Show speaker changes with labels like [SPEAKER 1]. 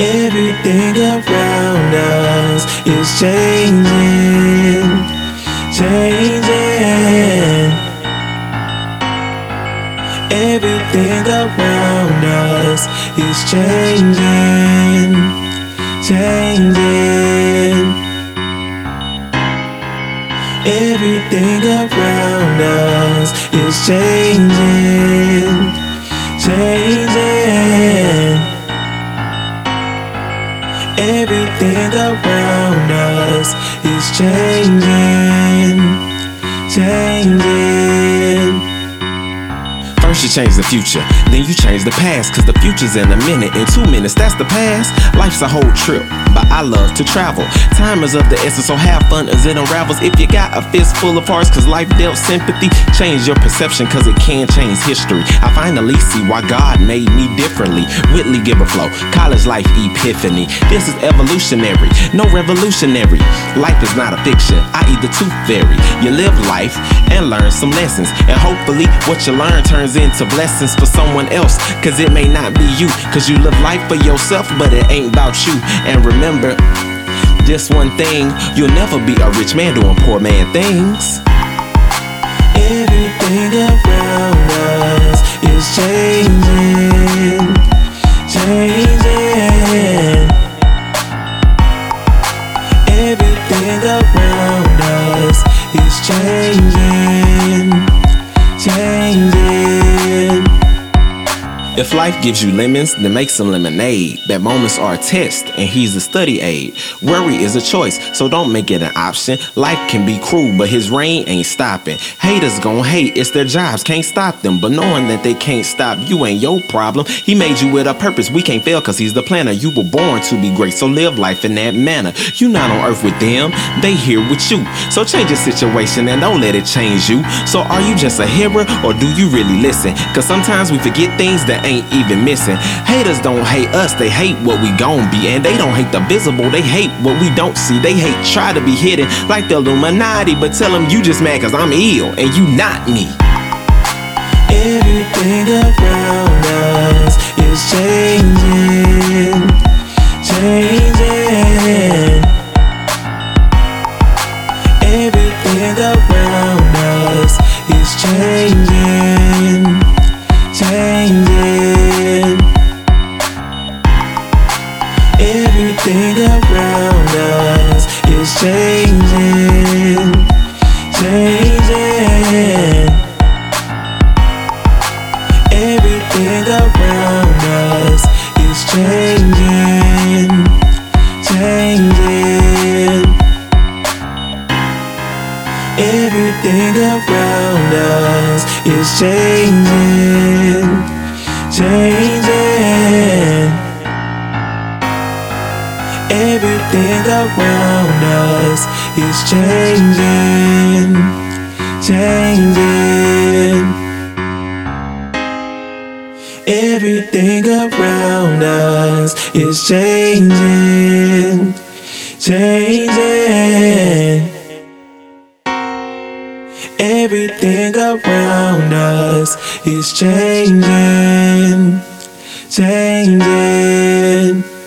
[SPEAKER 1] Everything around us is changing, changing. Everything around us is changing, changing. Everything around us is changing, around us is changing, changing.
[SPEAKER 2] First you change the future, then you change the past. Cause the future's in a minute, in two minutes, that's the past. Life's a whole trip, but I love to travel. Time is of the essence, so have fun as it unravels. If you got a fist full of hearts, cause life dealt sympathy, change your perception, cause it can change history. I finally see why God made me differently. Whitley Gibberflow, college life epiphany. This is evolutionary, no revolutionary. Life is not a fiction, I eat the tooth fairy. You live life and learn some lessons, and hopefully what you learn turns into blessings for someone else. Cause it may not be you, cause you live life for yourself, but it ain't about you. And remember, just one thing, you'll never be a rich man doing poor man things.
[SPEAKER 1] Everything around us is changing, changing. Everything around us is changing,
[SPEAKER 2] If life gives you lemons, then make some lemonade. That moments are a test, and he's a study aid. Worry is a choice, so don't make it an option. Life can be cruel, but his reign ain't stopping. Haters gon' hate, it's their jobs, can't stop them. But knowing that they can't stop you ain't your problem. He made you with a purpose, we can't fail cause he's the planner. You were born to be great, so live life in that manner. You not on earth with them, they here with you. So change your situation and don't let it change you. So are you just a hearer or do you really listen? Cause sometimes we forget things that ain't even missing. Haters don't hate us, they hate what we gon' be. And they don't hate the visible, they hate what we don't see. They hate try to be hidden like the Illuminati. But tell them you just mad cause I'm ill and you not me.
[SPEAKER 1] Everything around us is changing, changing. Everything around us is changing, Everything around us is changing, changing. Everything around us is changing, changing. Everything around us is changing, changing. Everything around us is changing, changing. Everything around us is changing, changing. Everything around us is changing, changing.